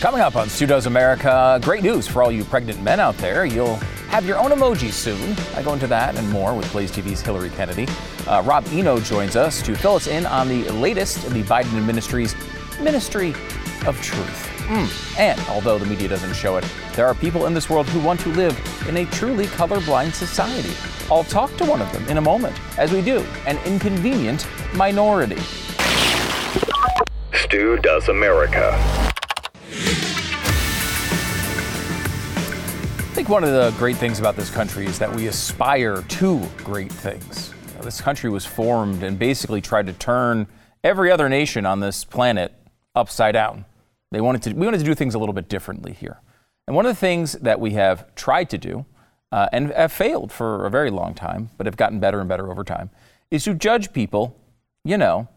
Coming up on Stu Does America, great news for all you pregnant men out there. You'll have your own emoji soon. I go into that and more with Blaze TV's Hilary Kennedy. Uh, Rob Eno joins us to fill us in on the latest in the Biden administration's Ministry of Truth. Mm. And although the media doesn't show it, there are people in this world who want to live in a truly colorblind society. I'll talk to one of them in a moment, as we do, an inconvenient minority. Stu Does America. Think one of the great things about this country is that we aspire to great things. You know, this country was formed and basically tried to turn every other nation on this planet upside down. They wanted to, we wanted to do things a little bit differently here. And one of the things that we have tried to do, uh, and have failed for a very long time, but have gotten better and better over time, is to judge people, you know,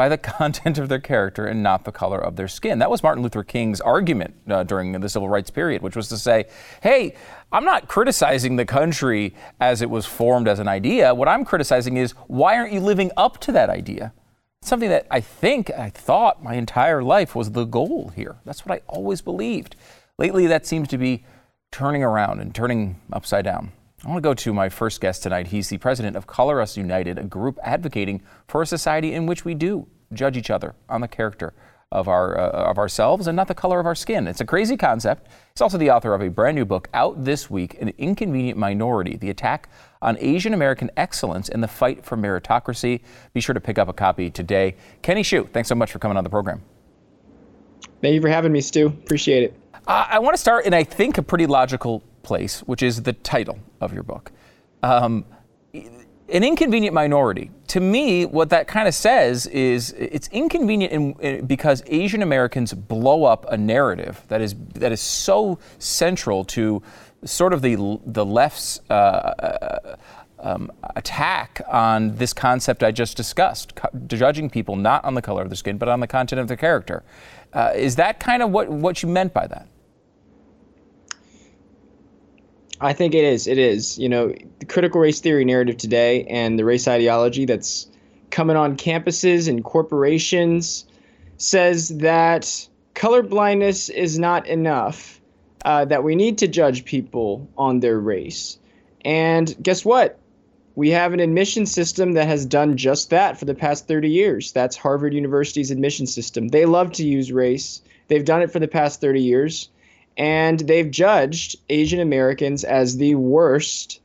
by the content of their character and not the color of their skin. That was Martin Luther King's argument uh, during the civil rights period, which was to say, hey, I'm not criticizing the country as it was formed as an idea. What I'm criticizing is why aren't you living up to that idea? Something that I think, I thought my entire life was the goal here. That's what I always believed. Lately, that seems to be turning around and turning upside down. I want to go to my first guest tonight. He's the president of Color Us United, a group advocating for a society in which we do judge each other on the character of, our, uh, of ourselves and not the color of our skin. It's a crazy concept. He's also the author of a brand new book out this week, An Inconvenient Minority The Attack on Asian American Excellence and the Fight for Meritocracy. Be sure to pick up a copy today. Kenny Xu, thanks so much for coming on the program. Thank you for having me, Stu. Appreciate it. Uh, I want to start in, I think, a pretty logical place, which is the title of your book. Um, an inconvenient minority. To me, what that kind of says is it's inconvenient in, in, because Asian Americans blow up a narrative that is that is so central to sort of the the left's uh, uh, um, attack on this concept I just discussed, judging people not on the color of their skin but on the content of their character. Uh, is that kind of what what you meant by that? I think it is. It is. You know, the critical race theory narrative today and the race ideology that's coming on campuses and corporations says that color blindness is not enough, uh, that we need to judge people on their race. And guess what? We have an admission system that has done just that for the past 30 years. That's Harvard University's admission system. They love to use race. They've done it for the past 30 years and they've judged Asian Americans as the worst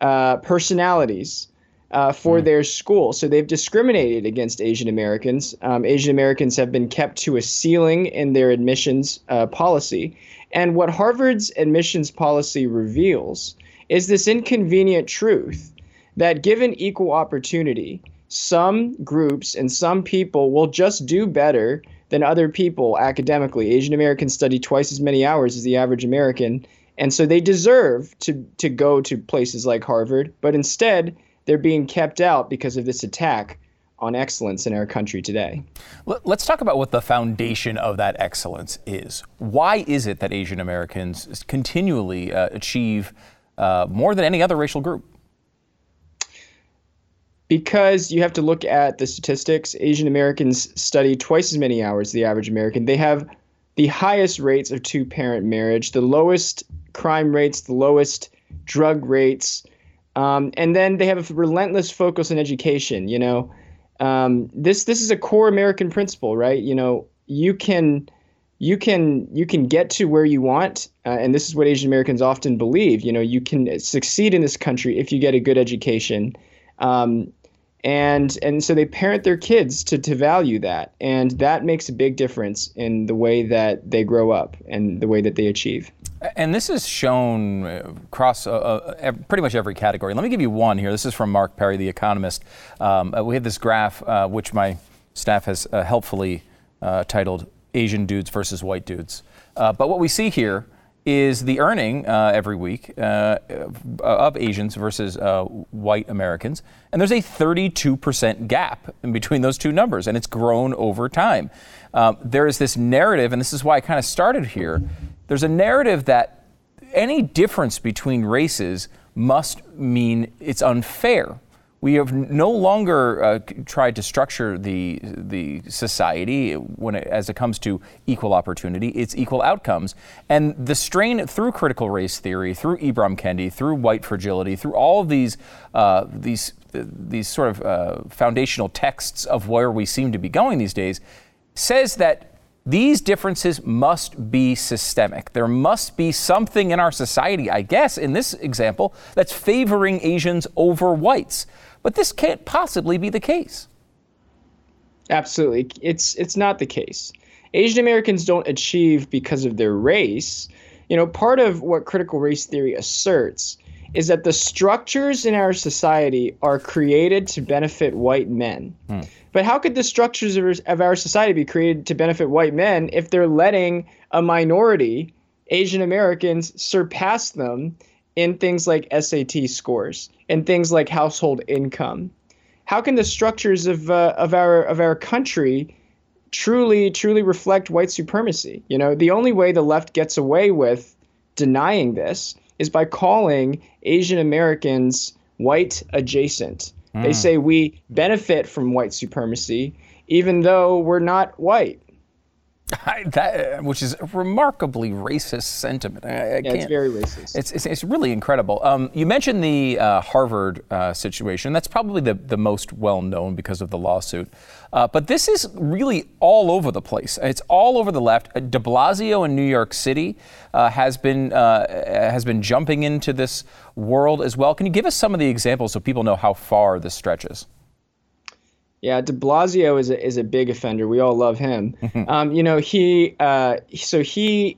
uh, personalities uh, for mm. their school. So they've discriminated against Asian Americans. Um, Asian Americans have been kept to a ceiling in their admissions uh, policy. And what Harvard's admissions policy reveals is this inconvenient truth that given equal opportunity, some groups and some people will just do better than other people academically. Asian Americans study twice as many hours as the average American, and so they deserve to to go to places like Harvard, but instead they're being kept out because of this attack on excellence in our country today. Let's talk about what the foundation of that excellence is. Why is it that Asian Americans continually uh, achieve uh, more than any other racial group? Because you have to look at the statistics. Asian Americans study twice as many hours as the average American. They have the highest rates of two parent marriage, the lowest crime rates, the lowest drug rates. Um, and then they have a relentless focus on education. You know, um, this this is a core American principle, right? You know, you can you can you can get to where you want, uh, and this is what Asian Americans often believe. You know, you can succeed in this country if you get a good education. Um, and and so they parent their kids to to value that and that makes a big difference in the way that they grow up and the way that they achieve and this is shown across uh, uh, pretty much every category. Let me give you one here. This is from Mark Perry, the economist. Um, uh, we have this graph, uh, which my staff has uh, helpfully uh, titled Asian Dudes versus White Dudes. but what we see here is the earning uh, every week uh, of Asians versus uh, white Americans. And there's a 32% gap in between those two numbers, and it's grown over time. Um, there is this narrative, and this is why I kind of started here. There's a narrative that any difference between races must mean it's unfair, We have no longer uh, tried to structure the the society when it, as it comes to equal opportunity. It's equal outcomes, and the strain through critical race theory, through Ibram Kendi, through white fragility, through all of these uh, these these sort of uh, foundational texts of where we seem to be going these days, says that these differences must be systemic. There must be something in our society, I guess, in this example, that's favoring Asians over whites. But this can't possibly be the case. Absolutely. It's it's not the case. Asian Americans don't achieve because of their race. You know, part of what critical race theory asserts is that the structures in our society are created to benefit white men. Hmm. But how could the structures of our society be created to benefit white men if they're letting a minority, Asian Americans, surpass them in things like SAT scores and things like household income? How can the structures of uh, of our of our country truly truly reflect white supremacy? You know, the only way the left gets away with denying this is by calling Asian Americans white adjacent. Mm. They hmm. say we benefit from white supremacy, even though we're not white. That, which is a remarkably racist sentiment. I, I yeah, it's very racist. It's, it's, it's really incredible. Um, you mentioned the uh, Harvard uh, situation. That's probably the, the most well known because of the lawsuit. Uh, but this is really all over the place. It's all over the left. Uh, de Blasio in New York City uh, has been uh, has been jumping into this world as well. Can you give us some of the examples so people know how far this stretches? Yeah, De Blasio is a, is a big offender. We all love him. um, you know, he uh, so he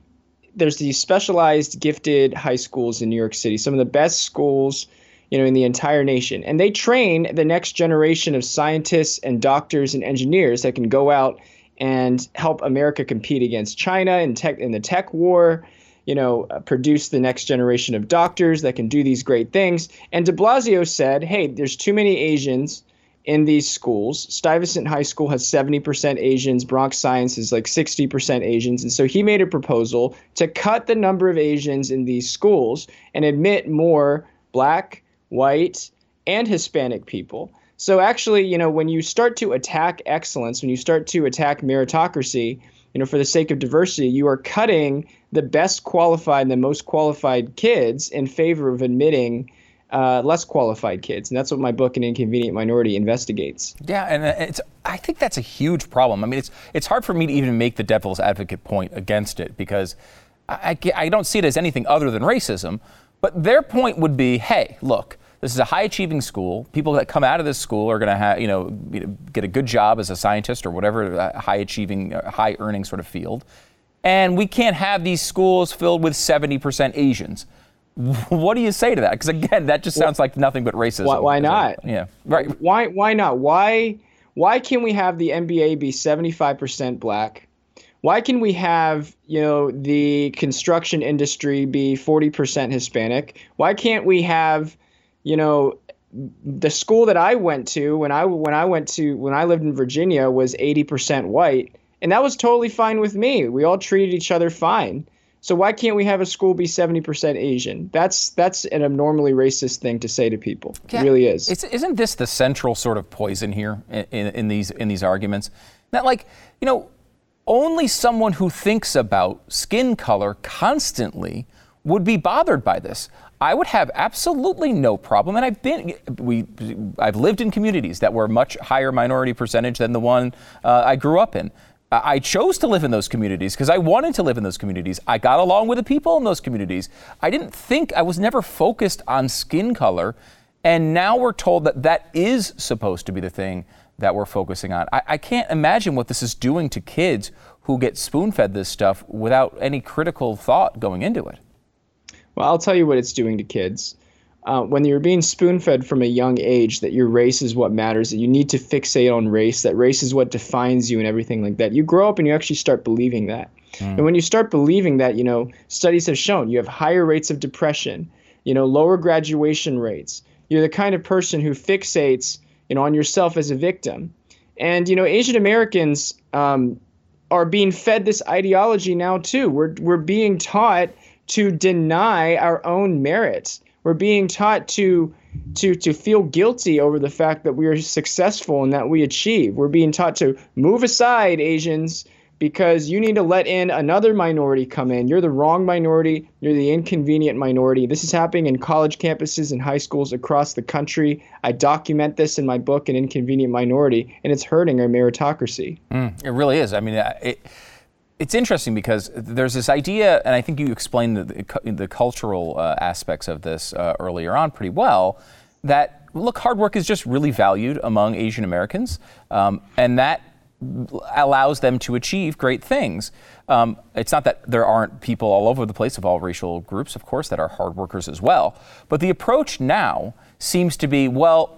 there's these specialized gifted high schools in New York City, some of the best schools, you know, in the entire nation, and they train the next generation of scientists and doctors and engineers that can go out and help America compete against China in tech in the tech war. You know, uh, produce the next generation of doctors that can do these great things. And De Blasio said, "Hey, there's too many Asians." In these schools. Stuyvesant High School has 70% Asians, Bronx Science is like 60% Asians. And so he made a proposal to cut the number of Asians in these schools and admit more black, white, and Hispanic people. So actually, you know, when you start to attack excellence, when you start to attack meritocracy, you know, for the sake of diversity, you are cutting the best qualified and the most qualified kids in favor of admitting uh, less qualified kids, and that's what my book, An Inconvenient Minority, investigates. Yeah, and uh, it's I think that's a huge problem. I mean, it's it's hard for me to even make the devil's advocate point against it because I, I don't see it as anything other than racism. But their point would be, hey, look, this is a high achieving school. People that come out of this school are going to have, you know, get a good job as a scientist or whatever uh, high achieving, uh, high earning sort of field. And we can't have these schools filled with 70% Asians. What do you say to that? Because again, that just sounds like nothing but racism. Why, why not? yeah, right. Why why not? Why why can we have the NBA be 75% black? Why can we have, you know, the construction industry be 40% Hispanic? Why can't we have, you know, the school that I went to when I when I went to when I lived in Virginia was 80% white, and that was totally fine with me. We all treated each other fine. So why can't we have a school be 70% Asian? That's that's an abnormally racist thing to say to people. Yeah, it really is. isn't this the central sort of poison here in, in, in these in these arguments? That like, you know, only someone who thinks about skin color constantly would be bothered by this. I would have absolutely no problem, and I've been we I've lived in communities that were much higher minority percentage than the one uh, I grew up in. Uh, I chose to live in those communities because I wanted to live in those communities. I got along with the people in those communities. I didn't think, I was never focused on skin color. And now we're told that that is supposed to be the thing that we're focusing on. I, I can't imagine what this is doing to kids who get spoon fed this stuff without any critical thought going into it. Well, I'll tell you what it's doing to kids uh, when you're being spoon fed from a young age that your race is what matters, that you need to fixate on race, that race is what defines you and everything like that, you grow up and you actually start believing that. Mm. And when you start believing that, you know, studies have shown you have higher rates of depression, you know, lower graduation rates. You're the kind of person who fixates, you know, on yourself as a victim. And you know, Asian Americans um, are being fed this ideology now too. We're we're being taught to deny our own merits we're being taught to to to feel guilty over the fact that we are successful and that we achieve. We're being taught to move aside Asians because you need to let in another minority come in. You're the wrong minority. You're the inconvenient minority. This is happening in college campuses and high schools across the country. I document this in my book, An Inconvenient Minority, and it's hurting our meritocracy. Mm, it really is. I mean, it, it's interesting because there's this idea, and I think you explained the, the, the cultural uh, aspects of this uh, earlier on pretty well, that look, hard work is just really valued among Asian Americans, um, and that allows them to achieve great things. Um, it's not that there aren't people all over the place of all racial groups, of course, that are hard workers as well. But the approach now seems to be well,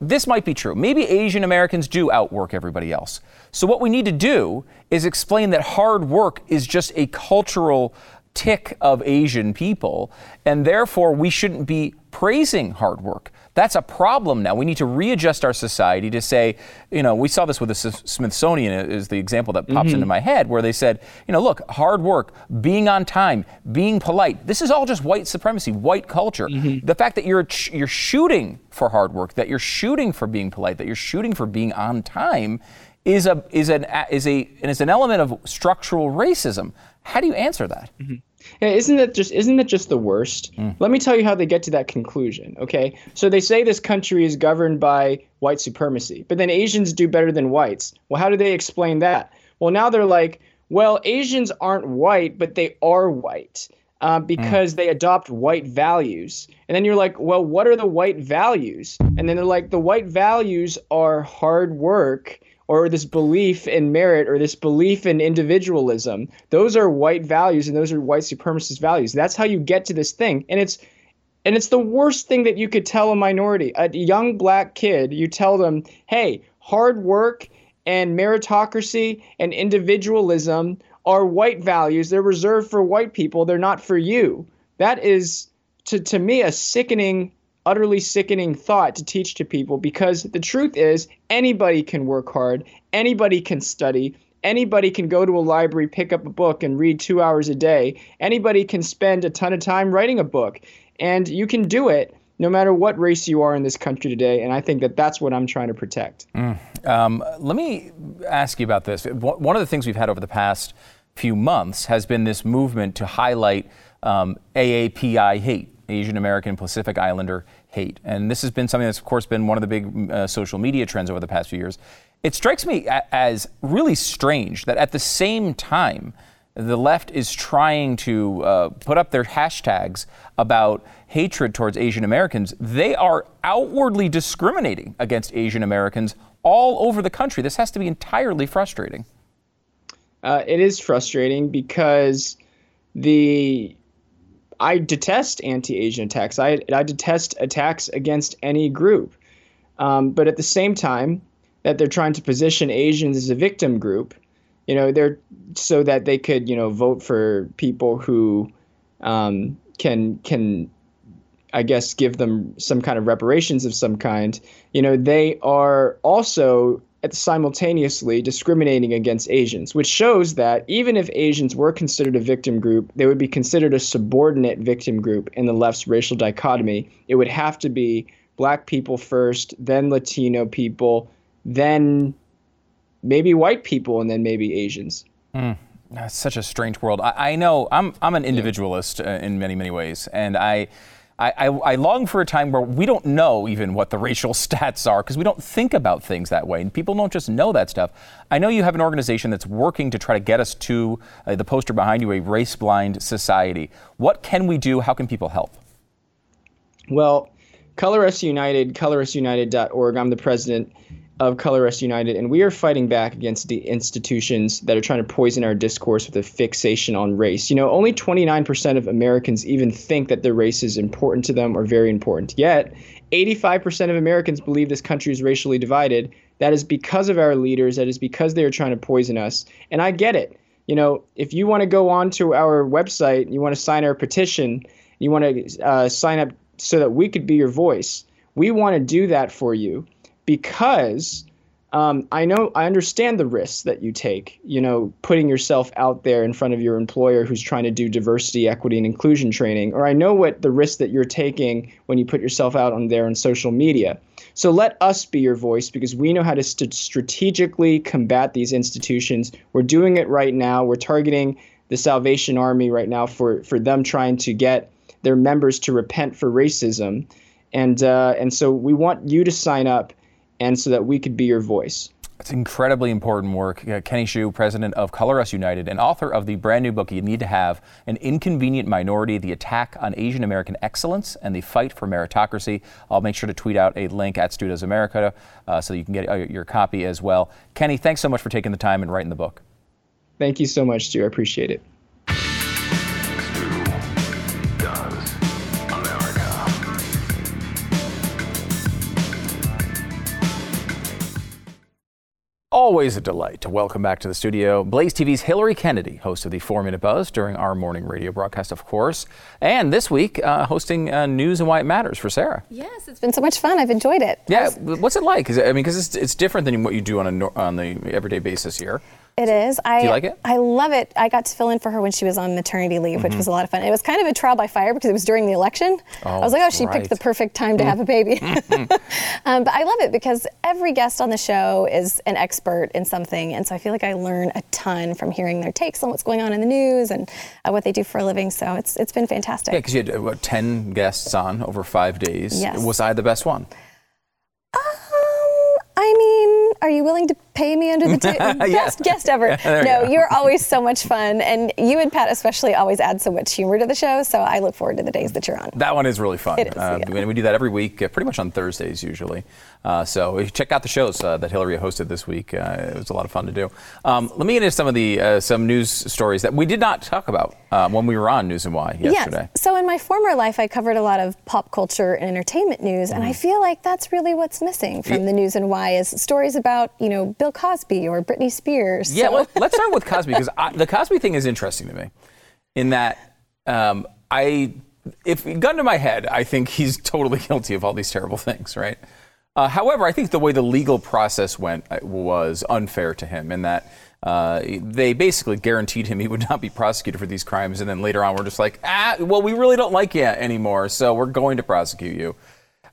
this might be true. Maybe Asian Americans do outwork everybody else. So, what we need to do is explain that hard work is just a cultural tick of Asian people, and therefore we shouldn't be praising hard work. That's a problem now. We need to readjust our society to say, you know, we saw this with the Smithsonian is the example that pops mm-hmm. into my head where they said, you know, look, hard work, being on time, being polite. This is all just white supremacy, white culture. Mm-hmm. The fact that you're you're shooting for hard work, that you're shooting for being polite, that you're shooting for being on time is a is an is a and it's an element of structural racism. How do you answer that? Mm-hmm. Yeah, isn't that just isn't that just the worst? Mm. Let me tell you how they get to that conclusion. Okay, so they say this country is governed by white supremacy, but then Asians do better than whites. Well, how do they explain that? Well, now they're like, well, Asians aren't white, but they are white. Uh, because mm. they adopt white values. And then you're like, well, what are the white values? And then they're like, the white values are hard work or this belief in merit or this belief in individualism. Those are white values and those are white supremacist values. That's how you get to this thing. And it's and it's the worst thing that you could tell a minority. A young black kid, you tell them, "Hey, hard work and meritocracy and individualism are white values. They're reserved for white people. They're not for you." That is to to me a sickening utterly sickening thought to teach to people because the truth is anybody can work hard, anybody can study, anybody can go to a library, pick up a book, and read two hours a day. Anybody can spend a ton of time writing a book, and you can do it no matter what race you are in this country today. And I think that that's what I'm trying to protect. Mm. Um, let me ask you about this. One of the things we've had over the past few months has been this movement to highlight um, AAPI hate. Asian American Pacific Islander hate. And this has been something that's, of course, been one of the big uh, social media trends over the past few years. It strikes me a- as really strange that at the same time, the left is trying to uh, put up their hashtags about hatred towards Asian Americans. They are outwardly discriminating against Asian Americans all over the country. This has to be entirely frustrating. Uh, it is frustrating because the I detest anti-Asian attacks. I I detest attacks against any group. Um, but at the same time, that they're trying to position Asians as a victim group, you know, they're so that they could you know vote for people who um, can can I guess give them some kind of reparations of some kind. You know, they are also simultaneously discriminating against Asians, which shows that even if Asians were considered a victim group, they would be considered a subordinate victim group in the left's racial dichotomy. It would have to be black people first, then Latino people, then maybe white people, and then maybe Asians. Mm. That's such a strange world. I, I know I'm I'm an individualist yeah. uh, in many many ways, and I I, I, I, long for a time where we don't know even what the racial stats are because we don't think about things that way. And people don't just know that stuff. I know you have an organization that's working to try to get us to uh, the poster behind you, a race blind society. What can we do? How can people help? Well, Color Us United, colorusunited.org. I'm the president of Color Us United, and we are fighting back against the institutions that are trying to poison our discourse with a fixation on race. You know, only 29% of Americans even think that their race is important to them or very important. Yet, 85% of Americans believe this country is racially divided. That is because of our leaders. That is because they are trying to poison us. And I get it. You know, if you want to go on to our website, you want to sign our petition, you want to uh, sign up so that we could be your voice, we want to do that for you because um, I know I understand the risks that you take. You know, putting yourself out there in front of your employer who's trying to do diversity, equity, and inclusion training, or I know what the risk that you're taking when you put yourself out on there on social media. So let us be your voice because we know how to st- strategically combat these institutions. We're doing it right now. We're targeting the Salvation Army right now for for them trying to get their members to repent for racism, and uh, and so we want you to sign up and so that we could be your voice. It's incredibly important work. Kenny Xu, president of Color Us United and author of the brand new book, You Need to Have An Inconvenient Minority The Attack on Asian American Excellence and the Fight for Meritocracy. I'll make sure to tweet out a link at Stu Does America uh, so you can get uh, your copy as well. Kenny, thanks so much for taking the time and writing the book. Thank you so much, Stu. I appreciate it. Always a delight to welcome back to the studio Blaze TV's Hilary Kennedy, host of the Four Minute Buzz during our morning radio broadcast, of course. And this week, uh, hosting uh, News and Why It Matters for Sarah. Yes, it's been so much fun. I've enjoyed it. Yeah, what's it like? I mean, because it's, it's different than what you do on a on the everyday basis here. It is. I, Do you like it? I love it. I got to fill in for her when she was on maternity leave, which Mm-hmm. was a lot of fun. It was kind of a trial by fire because it was during the election. Oh, I was like, oh, she right. Picked the perfect time to have a baby. um, but I love it because every guest on the show is an expert in something. And so I feel like I learn a ton from hearing their takes on what's going on in the news and uh, what they do for a living. So it's, it's been fantastic. Yeah, because you had uh, what, 10 guests on over five days. Yes. Was I the best one? Um, I mean, are you willing to pay me under the table? Best guest ever. There you no, you're always so much fun, and you and Pat especially always add so much humor to the show. So I look forward to the days that you're on. That one is really fun. It is, uh, yeah. we- do that every week, uh, pretty much on Thursdays usually. Uh, so check out the shows uh, that Hilary hosted this week. Uh, it was a lot of fun to do. Um, let me get into some of the uh, some news stories that we did not talk about uh, when we were on News and Why yesterday. Yes. So in my former life, I covered a lot of pop culture and entertainment news, and I Mm-hmm. feel like that's really what's missing from the news and why is stories about you know Bill Cosby or Britney Spears. Yeah, So- well, let's start with Cosby because the Cosby thing is interesting to me, in that um, I, if gun to my head, I think he's totally guilty of all these terrible things, right? Uh, however, I think the way the legal process went uh, was unfair to him, in that. Uh, they basically guaranteed him he would not be prosecuted for these crimes, and then later on, we're just like, ah, well, we really don't like you anymore, so we're going to prosecute you.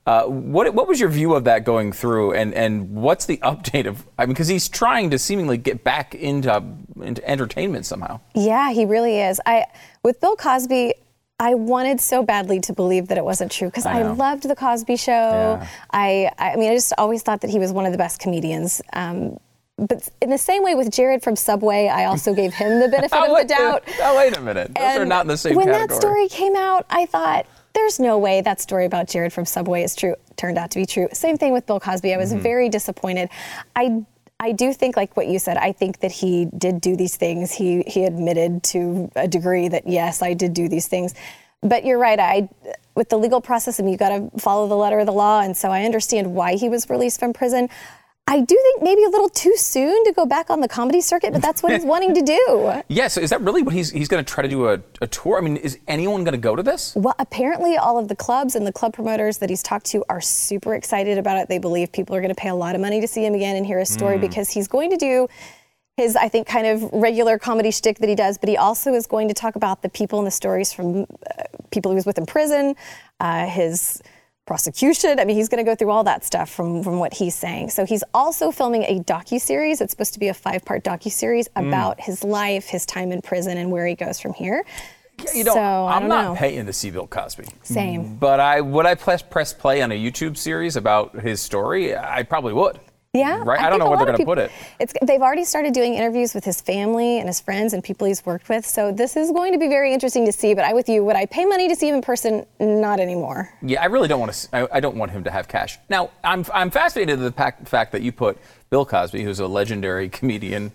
Uh, what what was your view of that going through, and and what's the update of? I mean, because he's trying to seemingly get back into into entertainment somehow. Yeah, he really is. I with Bill Cosby, I wanted so badly to believe that it wasn't true because I, know. loved the Cosby Show. Yeah. I, I mean, I just always thought that he was one of the best comedians. Um, but in the same way with Jared from Subway, I also gave him the benefit of the doubt. oh, wait a minute, those are not in the same when category. that story came out, I thought, there's no way that story about Jared from Subway is true. Turned out to be true. Same thing with Bill Cosby. I was Mm-hmm. very disappointed. I I do think, like what you said, I think that he did do these things. He he admitted to a degree that yes, I did do these things. But you're right. I with the legal process, I mean, you got to follow the letter of the law, and so I understand why he was released from prison. I do think maybe a little too soon to go back on the comedy circuit, but that's what he's wanting to do. yeah, so is that really what he's he's going to try to do a, a tour? I mean, is anyone going to go to this? Well, apparently, all of the clubs and the club promoters that he's talked to are super excited about it. They believe people are going to pay a lot of money to see him again and hear his story because he's going to do his, I think, kind of regular comedy shtick that he does, but he also is going to talk about the people and the stories from uh, people he was with in prison, uh, his prosecution. I mean, he's going to go through all that stuff from, from what he's saying. So he's also filming a docu-series. It's supposed to be a five-part docu-series mm. about his life, his time in prison, and where he goes from here. You know, so, I'm not know. paying to see Bill Cosby. Same. But I would I press press play on a YouTube series about his story? I probably would. Yeah, Right? I don't know where they're gonna put it. It's they've already started doing interviews with his family and his friends and people he's worked with. So this is going to be very interesting to see. But I with you, would I pay money to see him in person? Not anymore. Yeah, I really don't want to. I, I don't want him to have cash. Now, I'm I'm fascinated with the pac- fact that you put Bill Cosby, who's a legendary comedian,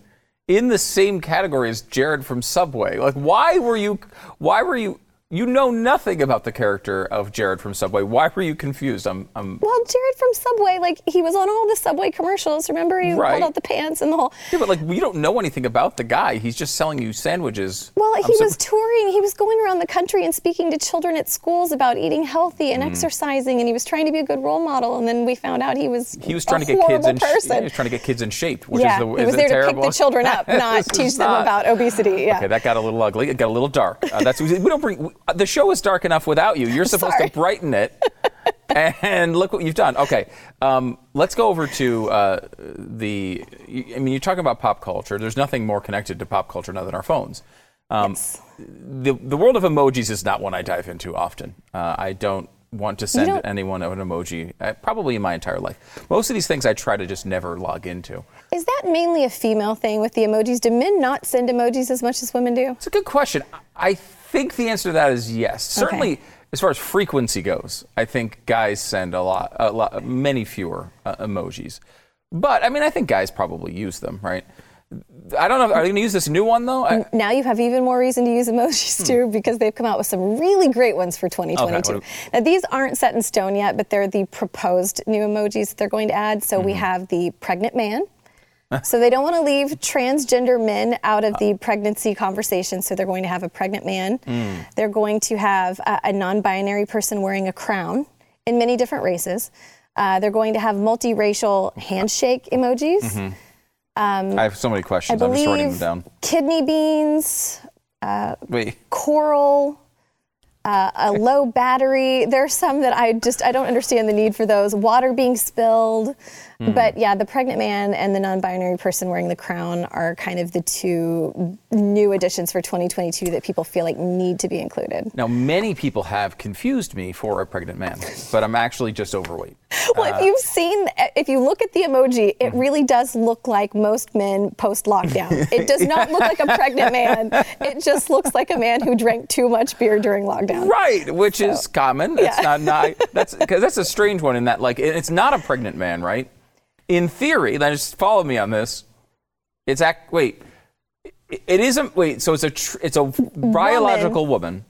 in the same category as Jared from Subway. Like, why were you? Why were you? You know nothing about the character of Jared from Subway. Why were you confused? I'm, I'm Well, Jared from Subway, like he was on all the Subway commercials. Remember, he Right. pulled out the pants and the whole. yeah, but like we don't know anything about the guy. He's just selling you sandwiches. Well, I'm he so- was touring. He was going around the country and speaking to children at schools about eating healthy Mm. and exercising, and he was trying to be a good role model. And then we found out he was He was a trying to get kids in. sh- he was trying to get kids in shape, which yeah, is the he was there terrible? to pick the children up, not teach them not- about obesity. Yeah. Okay, that got a little ugly. It got a little dark. Uh, that's we don't bring. we- The show is dark enough without you. You're supposed Sorry. to brighten it. and look what you've done. Okay, um, let's go over to uh, the. I mean, you're talking about pop culture. There's nothing more connected to pop culture now than our phones. Um, Yes. the the world of emojis is not one I dive into often. Uh, I don't want to send anyone an emoji. Uh, probably in my entire life. Most of these things I try to just never log into. Is that mainly a female thing with the emojis? Do men not send emojis as much as women do? It's a good question. I think the answer to that is yes. Certainly, as far as frequency goes, I think guys send a lot, a lot many fewer uh, emojis. But I mean, I think guys probably use them, right? I don't know. Are they going to use this new one though? I, Now you have even more reason to use emojis too because they've come out with some really great ones for 2022. what now these aren't set in stone yet, but they're the proposed new emojis that they're going to add. So we have the pregnant man. So they don't want to leave transgender men out of the pregnancy conversation. So they're going to have a pregnant man. They're going to have a, a non-binary person wearing a crown in many different races. Uh, they're going to have multiracial handshake emojis. I have so many I questions. I'm just writing them down. kidney beans, Wait. coral, uh, a low battery. There's some that I just I don't understand the need for those. Water being spilled. Hmm. But yeah, the pregnant man and the non-binary person wearing the crown are kind of the two new additions for 2022 that people feel like need to be included. Now, many people have confused me for a pregnant man, but I'm actually just overweight. Well, if you've seen, if you look at the emoji, it really does look like most men post lockdown. It does not look like a pregnant man. It just looks like a man who drank too much beer during lockdown. Right, which is common. It's Yeah. not not that's because that's a strange one in that like it's not a pregnant man, right? In theory, then just follow me on this. It's act wait. It, isn't wait. So it's a tr- it's a biological woman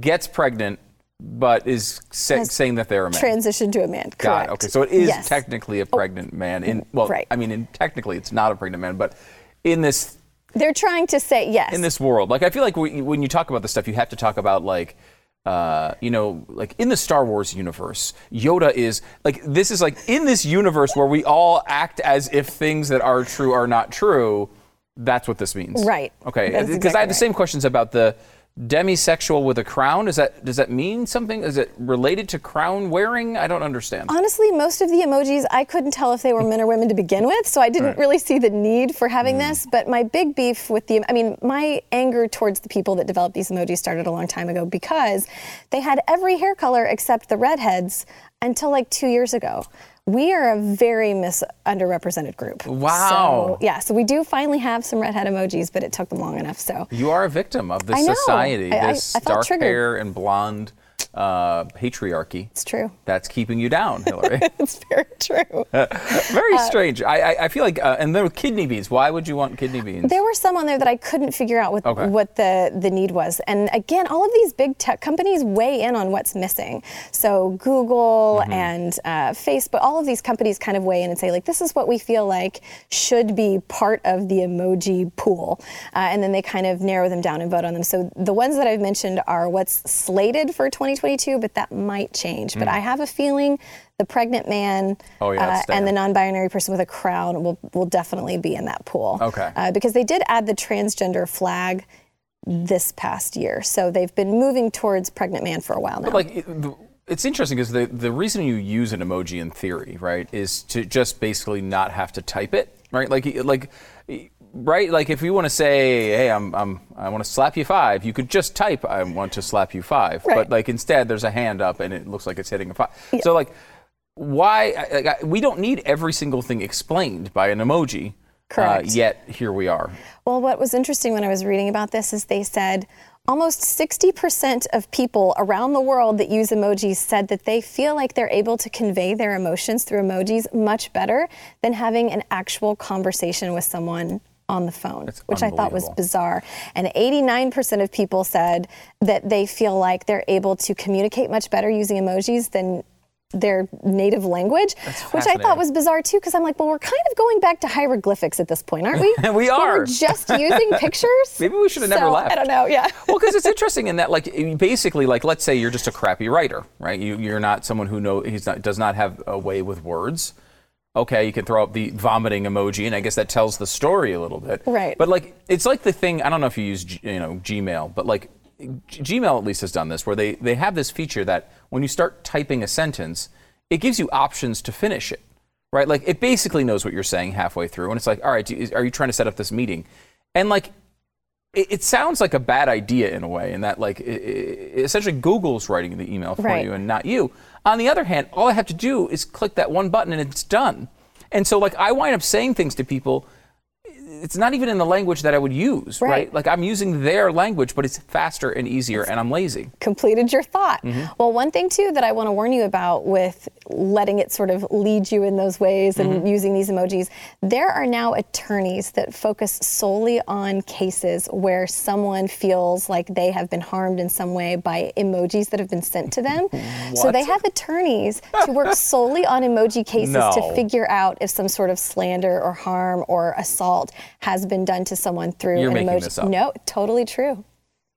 gets pregnant, but is sa- Has saying that they're a man. Transition to a man. Got Correct. it. Okay, so it is Yes. technically a oh. pregnant man. In well, right. I mean, in, technically it's not a pregnant man, but in this They're trying to say yes. in this world. Like I feel like we, when you talk about this stuff, you have to talk about like. Uh, you know, like in the Star Wars universe, Yoda is like this is like in this universe where we all act as if things that are true are not true. That's what this means, Right. Okay, because I have the exactly same questions about the demisexual with a crown. Does that does that mean something? Is it related to crown wearing? I don't understand. Honestly, most of the emojis, I couldn't tell if they were men or women to begin with, so I didn't really see the need for having Mm. this. But my big beef with the, I mean, my anger towards the people that developed these emojis started a long time ago because they had every hair color except the redheads until like two years ago. We are a very mis underrepresented group. Wow. So, yeah, so we do finally have some redhead emojis, but it took them long enough. So You are a victim of this I society, I- this I dark hair and blonde uh, patriarchy. it's true. That's keeping you down, Hilary. It's very true. Very strange. I, I, I feel like, uh, and then with kidney beans. Why would you want kidney beans? There were some on there that I couldn't figure out what, Okay. what the, the need was. And again, all of these big tech companies weigh in on what's missing. So Google Mm-hmm. and uh, Facebook, all of these companies kind of weigh in and say, like, this is what we feel like should be part of the emoji pool. Uh, and then they kind of narrow them down and vote on them. So the ones that I've mentioned are what's slated for 2022, but that might change. But I have a feeling the pregnant man Mm. Oh, yeah, uh, and the non-binary person with a crown will, will definitely be in that pool Okay. uh, because they did add the transgender flag this past year. So they've been moving towards pregnant man for a while now. like, it, it's interesting because the, the reason you use an emoji in theory, right, is to just basically not have to type it, right? Like, like, right? Like, if you want to say, hey, I'm, I'm, I want to slap you five, you could just type, I want to slap you five. Right. But, like, instead, there's a hand up and it looks like it's hitting a five. So, like, why? Like, I- we don't need every single thing explained by an emoji. Correct. Uh, yet here we are. well, what was interesting when I was reading about this is they said almost 60% of people around the world that use emojis said that they feel like they're able to convey their emotions through emojis much better than having an actual conversation with someone on the phone, That's which I thought was bizarre. And 89% of people said that they feel like they're able to communicate much better using emojis than their native language, which I thought was bizarre too, because I'm like, well, we're kind of going back to hieroglyphics at this point, aren't we? We are. We're just using pictures. Maybe we should have never So, left. I don't know. Yeah. well, because it's interesting in that, like, basically, like, let's say you're just a crappy writer, right? You, you're not someone who know he's not does not have a way with words. Okay, you can throw up the vomiting emoji, and I guess that tells the story a little bit. Right. But like, it's like the thing. I don't know if you use, you know, Gmail, but like, G- Gmail at least has done this, where they they have this feature that when you start typing a sentence, it gives you options to finish it. Right. Like, it basically knows what you're saying halfway through, and it's like, all right, do you- are you trying to set up this meeting? And like, it, it sounds like a bad idea in a way, in that like i- i- essentially Google's writing the email for Right. you and not you. On the other hand, all I have to do is click that one button and it's done. And so like I wind up saying things to people. It's not even in the language that I would use, right? Right. Like I'm using their language, but it's faster and easier, and I'm lazy. completed your thought. Mm-hmm. Well, one thing too that I want to warn you about with letting it sort of lead you in those ways and Mm-hmm. using these emojis, there are now attorneys that focus solely on cases where someone feels like they have been harmed in some way by emojis that have been sent to them. So they have attorneys to work solely on emoji cases No. to figure out if some sort of slander or harm or assault has been done to someone through You're an making emoji. this up. No, totally true.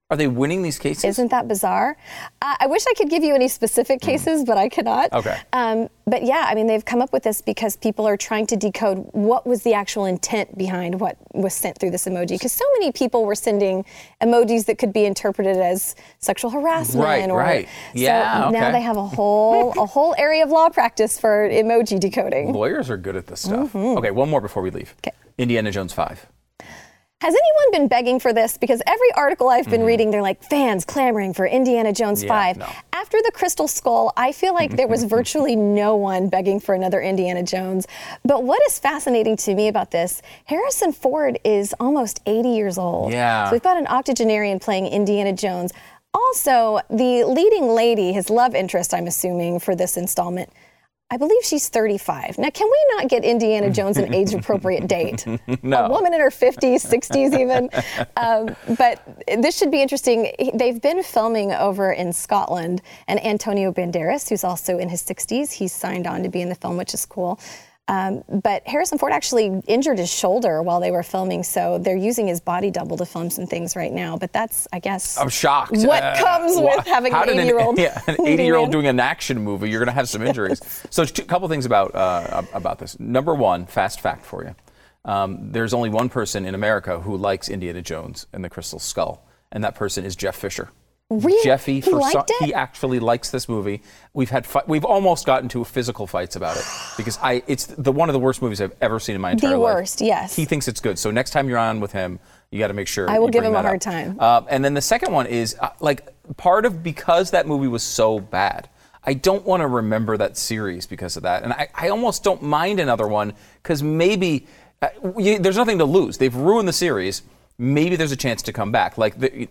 Are they winning these cases? Isn't that bizarre? Uh, I wish I could give you any specific cases, but I cannot. Mm. Okay. Um, but yeah, I mean, they've come up with this because people are trying to decode what was the actual intent behind what was sent through this emoji. Because so many people were sending emojis that could be interpreted as sexual harassment. Right, or, right. So Yeah, now okay. they have a whole a whole area of law practice for emoji decoding. Lawyers are good at this stuff. Okay, one more before we leave. Mm-hmm. Okay. Indiana Jones Five. Has anyone been begging for this? Because every article I've been reading, they're like fans clamoring for Indiana Jones Mm-hmm. Yeah, 5. no. After the Crystal Skull, I feel like there was virtually no one begging for another Indiana Jones. But what is fascinating to me about this, Harrison Ford is almost 80 years old. Yeah. So we've got an octogenarian playing Indiana Jones. Also, the leading lady, his love interest, I'm assuming, for this installment. I believe she's 35. Now, can we not get Indiana Jones an age appropriate date? No. A woman in her 50s, 60s, even. Um, but this should be interesting. They've been filming over in Scotland, and Antonio Banderas, who's also in his 60s, he's signed on to be in the film, which is cool. Um, but Harrison Ford actually injured his shoulder while they were filming, so they're using his body double to film some things right now. But that's, I guess, I'm shocked. What Uh, comes with having an 80-year-old yeah, an 80 year old doing an action movie? You're going to have some injuries. so, a couple things about uh, about this. Number one, fast fact for you: um, there's only one person in America who likes Indiana Jones and the Crystal Skull, and that person is Jeff Fisher. Really? Jeffy, He for liked some, it? he actually likes this movie. We've had fi- we've almost gotten to physical fights about it because I it's the one of the worst movies I've ever seen in my entire life. The worst, yes. He thinks it's good. So next time you're on with him, you got to make sure I will give him a hard up. time. Uh, and then the second one is uh, like part of because that movie was so bad. I don't want to remember that series because of that, and I, I almost don't mind another one because maybe uh, you, there's nothing to lose. They've ruined the series. Maybe there's a chance to come back. Like the,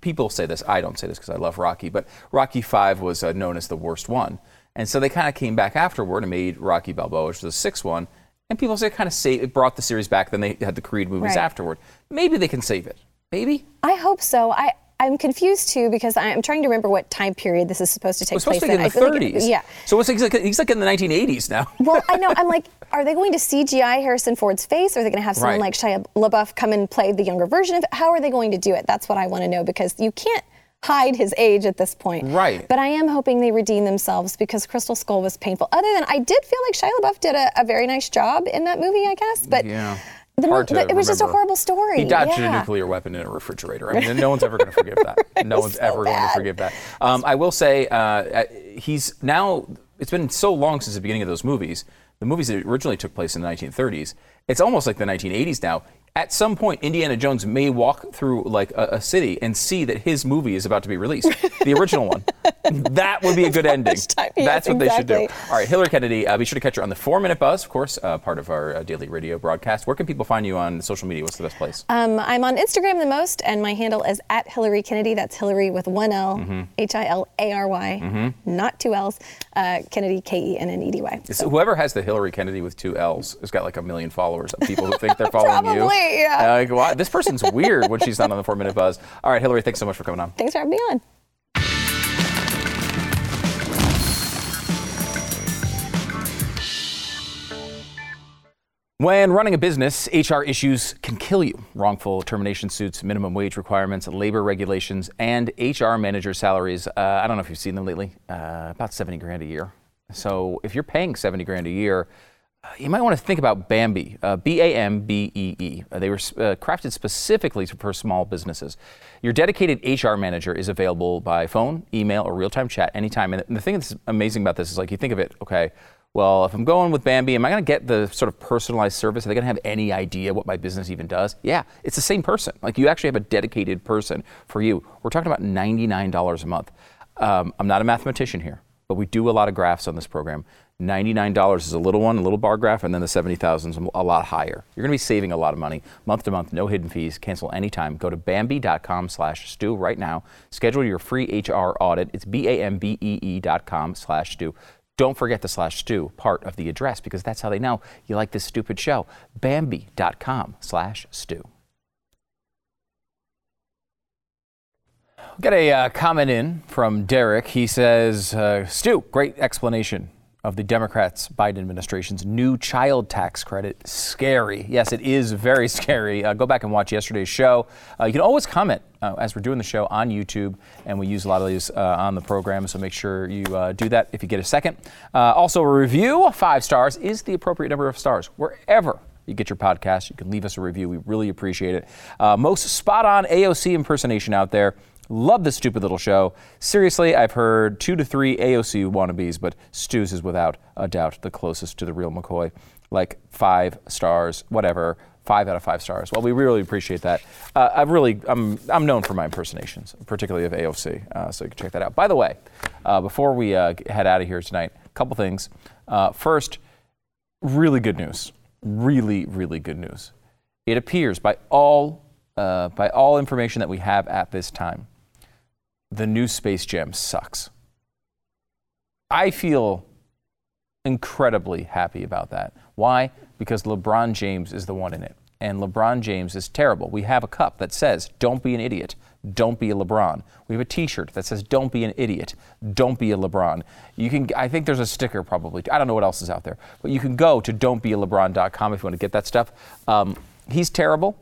people say this, I don't say this because I love Rocky, but Rocky Five was uh, known as the worst one, and so they kind of came back afterward and made Rocky Balboa, which was the sixth one. And people say it kind of saved, it brought the series back. Then they had the Creed movies Right. afterward. Maybe they can save it. Maybe. I hope so. I, I'm confused too because I'm trying to remember what time period this is supposed to take supposed place to be in I the feel like it- 30s. yeah. So it's he's like he's like in the 1980s now. Well, I know. I'm like, are they going to CGI Harrison Ford's face? Or are they going to have someone Right. like Shia LaBeouf come and play the younger version of it? How are they going to do it? That's what I want to know because you can't hide his age at this point. Right. But I am hoping they redeem themselves because Crystal Skull was painful. Other than I did feel like Shia LaBeouf did a, a very nice job in that movie, I guess. But Yeah. The Hard to it was just a horrible story. He dodged yeah. a nuclear weapon in a refrigerator. I mean, no one's ever going to forgive that. No one's so ever going to forgive that. Um, I will say, uh, he's now. It's been so long since the beginning of those movies. The movies that originally took place in the 1930s. It's almost like the 1980s now. At some point, Indiana Jones may walk through like a, a city and see that his movie is about to be released, the original one, that would be a good ending. Lunchtime, yes, That's what they should do. All right, Hilary Kennedy, uh, be sure to catch her on the Four Minute Buzz, of course, uh, part of our uh, daily radio broadcast. Where can people find you on social media? What's the best place? Um, I'm on Instagram the most, and my handle is at Hilary Kennedy. That's Hilary with one L, Mm-hmm. H I L A R Y, not two L's. Uh, Kennedy, K E N N E D Y. So whoever has the Hillary Kennedy with two L's has got like a million followers of people who think they're following you. Probably, yeah. Uh, like, wow, this person's weird when she's not on the Four Minute Buzz. All right, Hilary, thanks so much for coming on. Thanks for having me on. When running a business, HR issues can kill you. Wrongful termination suits, minimum wage requirements, labor regulations, and HR manager salaries. Uh, I don't know if you've seen them lately. Uh, about 70 grand a year. So if you're paying 70 grand a year, uh, you might want to think about Bambee, uh, B A M B E E. Uh, They were crafted specifically for small businesses. Your dedicated HR manager is available by phone, email, or real time chat anytime. And the thing that's amazing about this is like you think of it, okay, well, if I'm going with Bambee, am I going to get the sort of personalized service? Are they going to have any idea what my business even does? Yeah, it's the same person. Like you actually have a dedicated person for you. We're talking about $99 a month. Um, I'm not a mathematician here, but we do a lot of graphs on this program. $99 is a little one, a little bar graph, and then the 70,000 is a lot higher. You're going to be saving a lot of money month to month, no hidden fees. Cancel anytime. Go to Bambee.com slash stew right now. Schedule your free HR audit. It's B-A-M-B-E-E dot com slash stew. Don't forget the slash Stu part of the address because that's how they know you like this stupid show. Bambee.com slash Stu. Got a uh, comment in from Derek. He says, uh, Stu, great explanation of the Democrats' Biden administration's new child tax credit. Scary. Yes, it is very scary. Uh, go back and watch yesterday's show. Uh, you can always comment uh, as we're doing the show on YouTube, and we use a lot of these uh, on the program, so make sure you uh, do that if you get a second. Uh, also, a review, five stars, is the appropriate number of stars wherever you get your podcast. You can leave us a review. We really appreciate it. Most spot on AOC impersonation out there. Love this stupid little show. Seriously, I've heard two to three AOC wannabes, but Stu's is without a doubt the closest to the real McCoy. Like five stars, whatever. Five out of five stars. Well, we really appreciate that. Uh, I've really, I'm, I'm known for my impersonations, particularly of AOC. Uh, so you can check that out. By the way, uh, before we uh, head out of here tonight, a couple things. Uh, first, really good news. Really, really good news. It appears by all uh, by all information that we have at this time, the new Space Jam sucks. I feel incredibly happy about that. Why? Because LeBron James is the one in it. And LeBron James is terrible. We have a cup that says, Don't be an idiot. Don't be a LeBron. We have a t shirt that says, Don't be an idiot. Don't be a LeBron. You can, I think there's a sticker probably. I don't know what else is out there. But you can go to don'tbealebron.com if you want to get that stuff. Um, he's terrible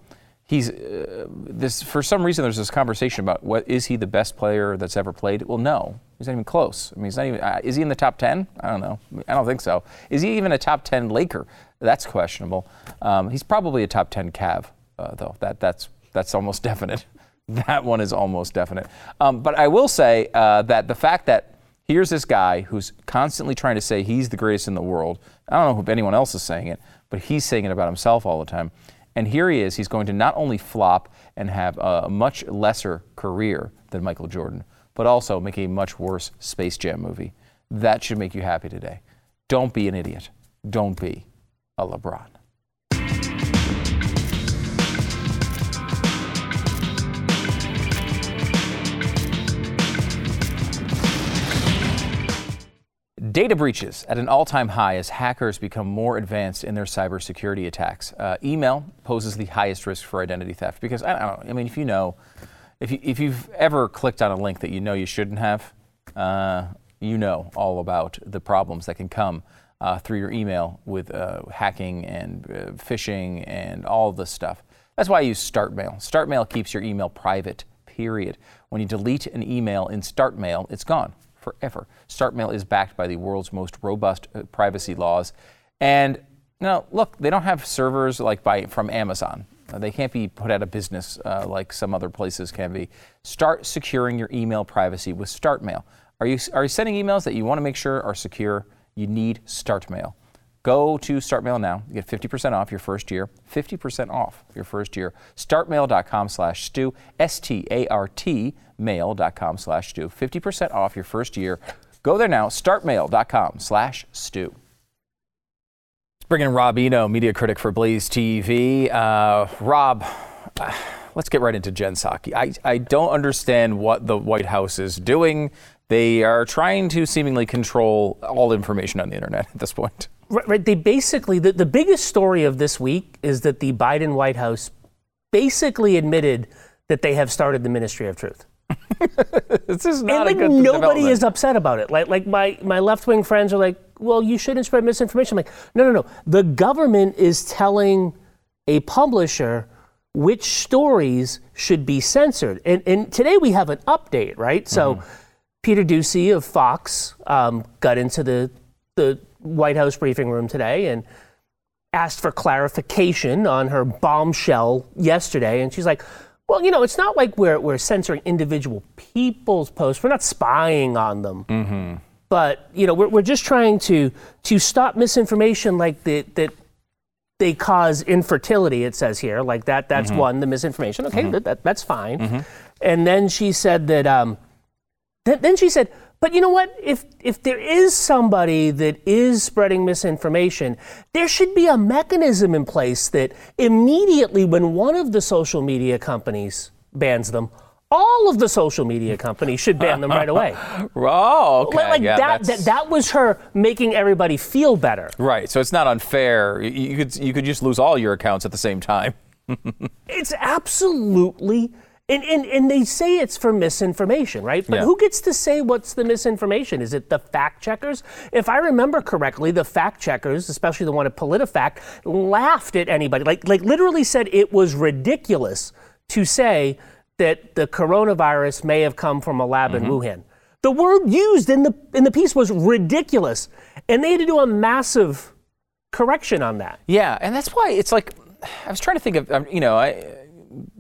he's uh, this for some reason there's this conversation about what is he the best player that's ever played? Well no he's not even close. I mean he's not even uh, is he in the top 10 i don't know. I don't think so. Is he even a top 10 laker? That's questionable. Um, he's probably a top 10 cav uh, though. That that's that's almost definite. That one is almost definite. Um, but i will say uh, that the fact that here's this guy who's constantly trying to say he's the greatest in the world. I don't know if anyone else is saying it but he's saying it about himself all the time and here he is. He's going to not only flop and have a much lesser career than Michael Jordan, but also make a much worse Space Jam movie. That should make you happy today. Don't be an idiot. Don't be a LeBron. Data breaches at an all time high as hackers become more advanced in their cybersecurity attacks. Uh, email poses the highest risk for identity theft because I don't know. I mean, if you know, if, you, if you've ever clicked on a link that you know you shouldn't have, uh, you know all about the problems that can come uh, through your email with uh, hacking and uh, phishing and all this stuff. That's why I use StartMail. StartMail keeps your email private, period. When you delete an email in StartMail, it's gone forever. StartMail is backed by the world's most robust uh, privacy laws. And now, look, they don't have servers like by from Amazon. Uh, they can't be put out of business uh, like some other places can be. Start securing your email privacy with StartMail. Are you are you sending emails that you want to make sure are secure? You need StartMail. Go to StartMail now. You get 50% off your first year. 50% off your first year. StartMail.com slash Stu. S-T-A-R-T mail.com slash Stu. 50% off your first year. Go there now. StartMail.com slash Stu. Bringing in Rob Eno, media critic for Blaze TV. Uh, Rob, uh, let's get right into Jen Psaki. I, I don't understand what the White House is doing. They are trying to seemingly control all information on the internet at this point. Right, right. They basically, the, the biggest story of this week is that the Biden White House basically admitted that they have started the Ministry of Truth. this is not a good idea. and like nobody is upset about it. Like like my my left wing friends are like, well, you shouldn't spread misinformation. I'm like, no, no, no. The government is telling a publisher which stories should be censored. And and today we have an update, right? So mm-hmm. Peter Doocy of Fox um, got into the the White House briefing room today and asked for clarification on her bombshell yesterday, and she's like well, you know, it's not like we're, we're censoring individual people's posts. We're not spying on them. Mm-hmm. But, you know, we're, we're just trying to, to stop misinformation like the, that they cause infertility, it says here. Like that, that's mm-hmm. one, the misinformation. Okay, mm-hmm. that, that's fine. Mm-hmm. And then she said that, um, th- then she said, but you know what? If if there is somebody that is spreading misinformation, there should be a mechanism in place that immediately when one of the social media companies bans them, all of the social media companies should ban them right away. oh, okay. Like yeah, that, that, that was her making everybody feel better. Right. So it's not unfair. You could you could just lose all your accounts at the same time. it's absolutely and, and, and they say it's for misinformation, right? But yeah. who gets to say what's the misinformation? Is it the fact checkers? If I remember correctly, the fact checkers, especially the one at PolitiFact, laughed at anybody, like, like literally said it was ridiculous to say that the coronavirus may have come from a lab mm-hmm. in Wuhan. The word used in the, in the piece was ridiculous. And they had to do a massive correction on that. Yeah, and that's why it's like, I was trying to think of, um, you know, I,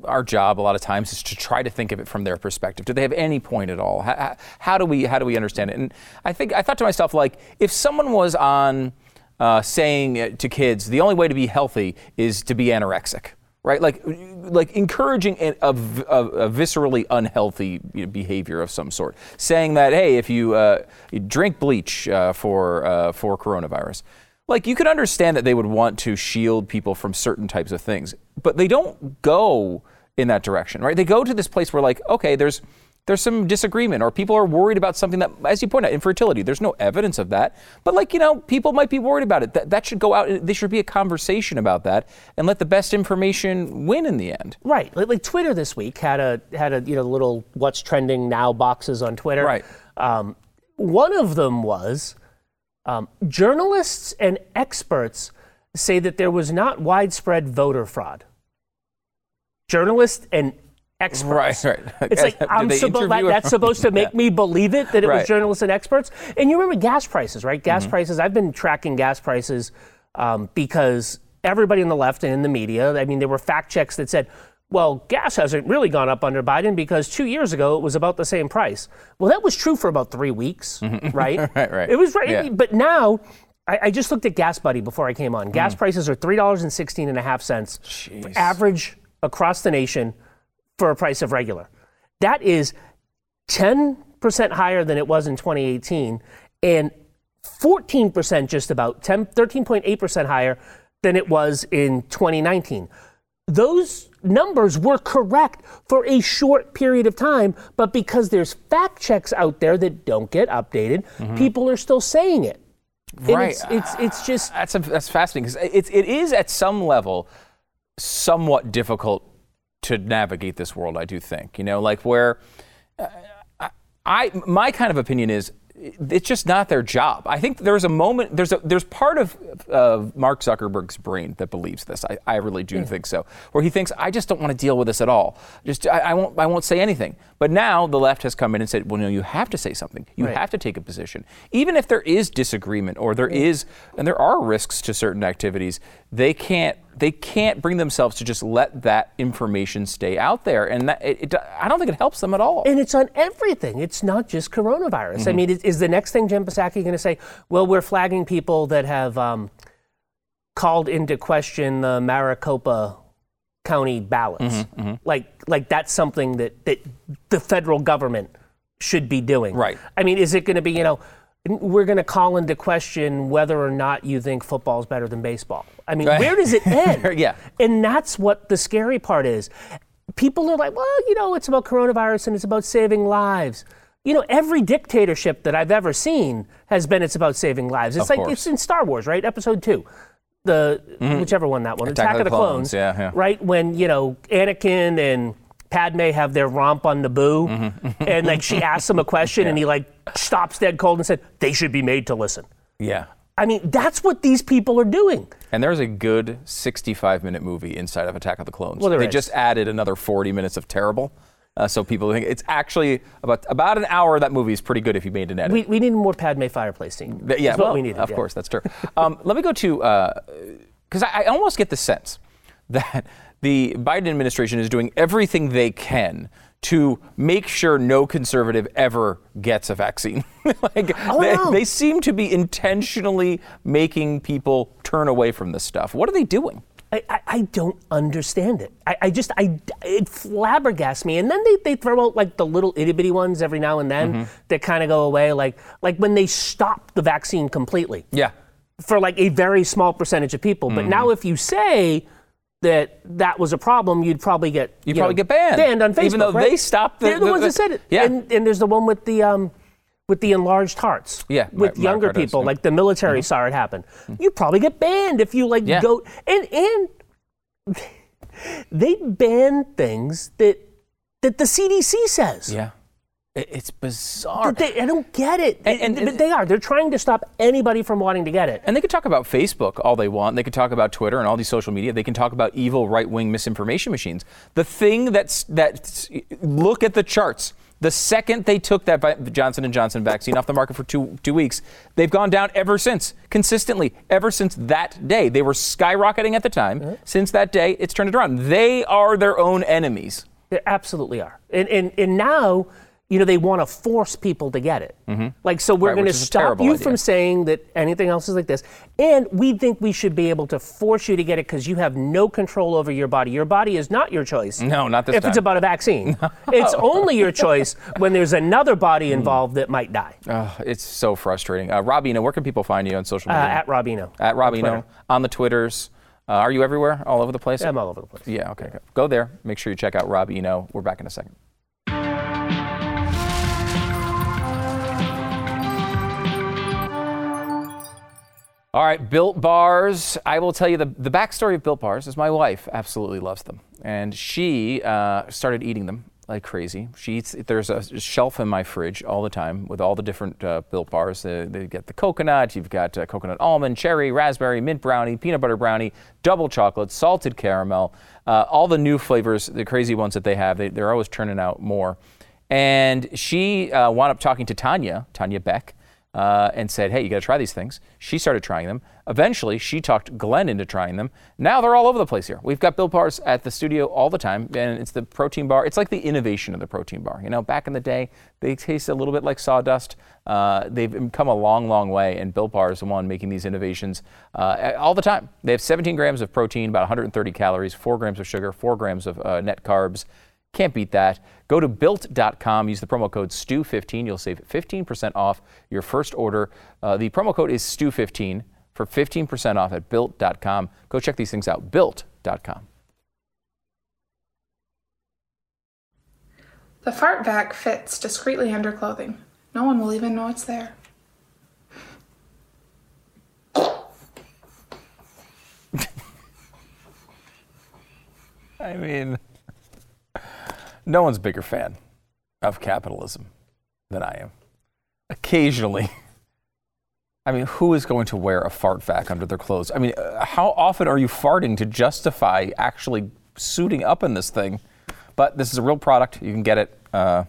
our job a lot of times is to try to think of it from their perspective. Do they have any point at all? How, how do we how do we understand it? And I think I thought to myself like if someone was on uh, saying to kids the only way to be healthy is to be anorexic, right? Like like encouraging a, a, a viscerally unhealthy behavior of some sort, saying that hey, if you, uh, you drink bleach uh, for uh, for coronavirus like you could understand that they would want to shield people from certain types of things, but they don't go in that direction, right? They go to this place where like, okay, there's there's some disagreement or people are worried about something that as you point out infertility. There's no evidence of that. But like you know people might be worried about it. That, that should go out there should be a conversation about that and let the best information win in the end. Right. Like, like twitter this week had a had a you know little what's trending now boxes on twitter. Right. Um, one of them was um, journalists and experts say that there was not widespread voter fraud. Journalists and experts. Right, right. It's like I'm supposed that, that's supposed to make yeah. me believe it that it right. was journalists and experts. And you remember gas prices, right? Gas mm-hmm. prices. I've been tracking gas prices um, because everybody on the left and in the media. I mean, there were fact checks that said well, gas hasn't really gone up under Biden because two years ago it was about the same price. Well, that was true for about three weeks, mm-hmm. right? right, right. It was right. Yeah. But now, I, I, just looked at Gas Buddy before I came on. Gas mm. prices are $3.16 and a half cents average across the nation for a price of regular. That is 10% higher than it was in 2018 and 14% just about 10, 13.8% higher than it was in 2019. Those numbers were correct for a short period of time, but because there's fact checks out there that don't get updated, mm-hmm. people are still saying it. Right. It's, it's, it's just that's a, that's fascinating because it, it is at some level somewhat difficult to navigate this world. I do think you know, like where uh, I my kind of opinion is it's just not their job. I think there's a moment, there's a, there's part of uh, Mark Zuckerberg's brain that believes this. I, I really do yeah. think so, where he thinks I just don't want to deal with this at all. Just I, I, won't I won't say anything. But now the left has come in and said, well, no, you have to say something. You right. have to take a position, even if there is disagreement or there yeah. is, and there are risks to certain activities. They can't they can't bring themselves to just let that information stay out there, and that, it, it, I don't think it helps them at all. And it's on everything. It's not just coronavirus. Mm-hmm. I mean, is, is, the next thing Jen Psaki going to say? Well, we're flagging people that have. Um, called into question the Maricopa County ballots. Mm-hmm, Like, like that's something that, that the federal government should be doing. Right. I mean, is it going to be, you know, we're going to call into question whether or not you think football is better than baseball. I mean, Right. where does it end? Yeah. And that's what the scary part is. People are like, well, you know, it's about coronavirus and it's about saving lives. You know, every dictatorship that I've ever seen has been it's about saving lives. It's Of like course. it's in Star Wars, right? Episode two. The mm-hmm. whichever one that one. Attack of the Clones, yeah, yeah. Right? When, you know, Anakin and Padme have their romp on Naboo, Mm-hmm. and like she asks him a question and he like stops dead cold and said, They should be made to listen. Yeah. I mean, that's what these people are doing. And there's a good 65 minute movie inside of Attack of the Clones. Well, they is. just added another 40 minutes of terrible. Uh, so people think it's actually about about an hour. That movie is pretty good if you made an edit. We, we need more Padme fireplace scene. Yeah, That's what well, we needed. of yeah. course, that's true. um, let me go to because I, I almost get the sense that the Biden administration is doing everything they can to make sure no conservative ever gets a vaccine. like Oh, they, no. they seem to be intentionally making people turn away from this stuff. What are they doing? I, I, I don't understand it. I, I just, I, it flabbergasts me. And then they, they throw out like the little itty bitty ones every now and then Mm-hmm. that kind of go away. Like, like when they stop the vaccine completely Yeah. for like a very small percentage of people. But Mm-hmm. now if you say that that was a problem, you'd probably get You'd you probably know, get banned. Banned on Facebook, Even though right? they stopped the- They're the, the- ones the- that said it. Yeah. And, and there's the one with the um, with the enlarged hearts. Yeah, With younger people. Mm-hmm. like the military saw it happen. You probably get banned if you like Yeah. go and and they ban things that that the CDC says. Yeah. It- It's bizarre. They, I don't get it. And- and- But they are. They're trying to stop anybody from wanting to get it. And they could talk about Facebook all they want. They could talk about Twitter and all these social media. They can talk about evil right-wing misinformation machines. The thing that's that look at the charts. The second they took that Johnson and Johnson vaccine off the market for two two weeks, they've gone down ever since, consistently ever since that day. They were skyrocketing at the time. Since that day, it's turned it around. They are their own enemies. They absolutely are. And, and, and now, you know, they want to force people to get it. Like, so we're Right, going to which is a stop you idea. from saying that anything else is like this. And we think we should be able to force you to get it because you have no control over your body. Your body is not your choice. No, not this If it's about a vaccine, it's only your choice when there's another body involved that might die. Ugh, it's so frustrating. Uh, Rob Eno, where can people find you on social Uh, media? at Rob Eno. At Rob Eno Twitter. on the Twitters. Uh, are you everywhere? All over the place? I'm all over the place. Yeah, okay. Go. go there. Make sure you check out Rob Eno. We're back in a second. All right, Built Bars. I will tell you the, the backstory of Built Bars is my wife absolutely loves them. And she uh, started eating them like crazy. She eats, there's a shelf in my fridge all the time with all the different uh, Built Bars. Uh, they get the coconut, you've got uh, coconut almond, cherry, raspberry, mint brownie, peanut butter brownie, double chocolate, salted caramel, uh, all the new flavors, the crazy ones that they have. They, they're always turning out more. And she uh, wound up talking to Tania, Tania Beck, uh, and said, "Hey, you got to try these things." She started trying them. Eventually, she talked Glenn into trying them. Now they're all over the place here. We've got Built Bars at the studio all the time, and it's the protein bar. It's like the innovation of the protein bar. You know, back in the day, they taste a little bit like sawdust. Uh, they've come a long, long way, and Built Bar is the one making these innovations uh, all the time. They have 17 grams of protein, about 130 calories, 4 grams of sugar, 4 grams of uh, net carbs. Can't beat that. Go to built.com, use the promo code STU15. You'll save 15% off your first order. Uh, the promo code is STU15 for 15% off at built.com. Go check these things out. Built.com. The fart vac fits discreetly under clothing. No one will even know it's there. I mean, no one's bigger fan of capitalism than I am. Occasionally, I mean, who is going to wear a fart vac under their clothes? I mean, uh, how often are you farting to justify actually suiting up in this thing? But this is a real product. You can get it. Uh,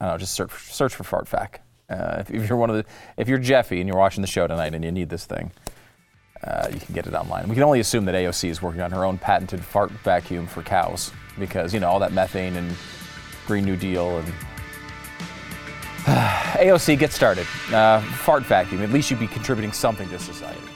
I don't know. Just search search for fart vac. Uh, if, if you're one of the, if you're Jeffy and you're watching the show tonight and you need this thing, uh, you can get it online. We can only assume that AOC is working on her own patented fart vacuum for cows because, you know, all that methane and Green New Deal and. AOC, get started. Uh, fart vacuum. At least you'd be contributing something to society.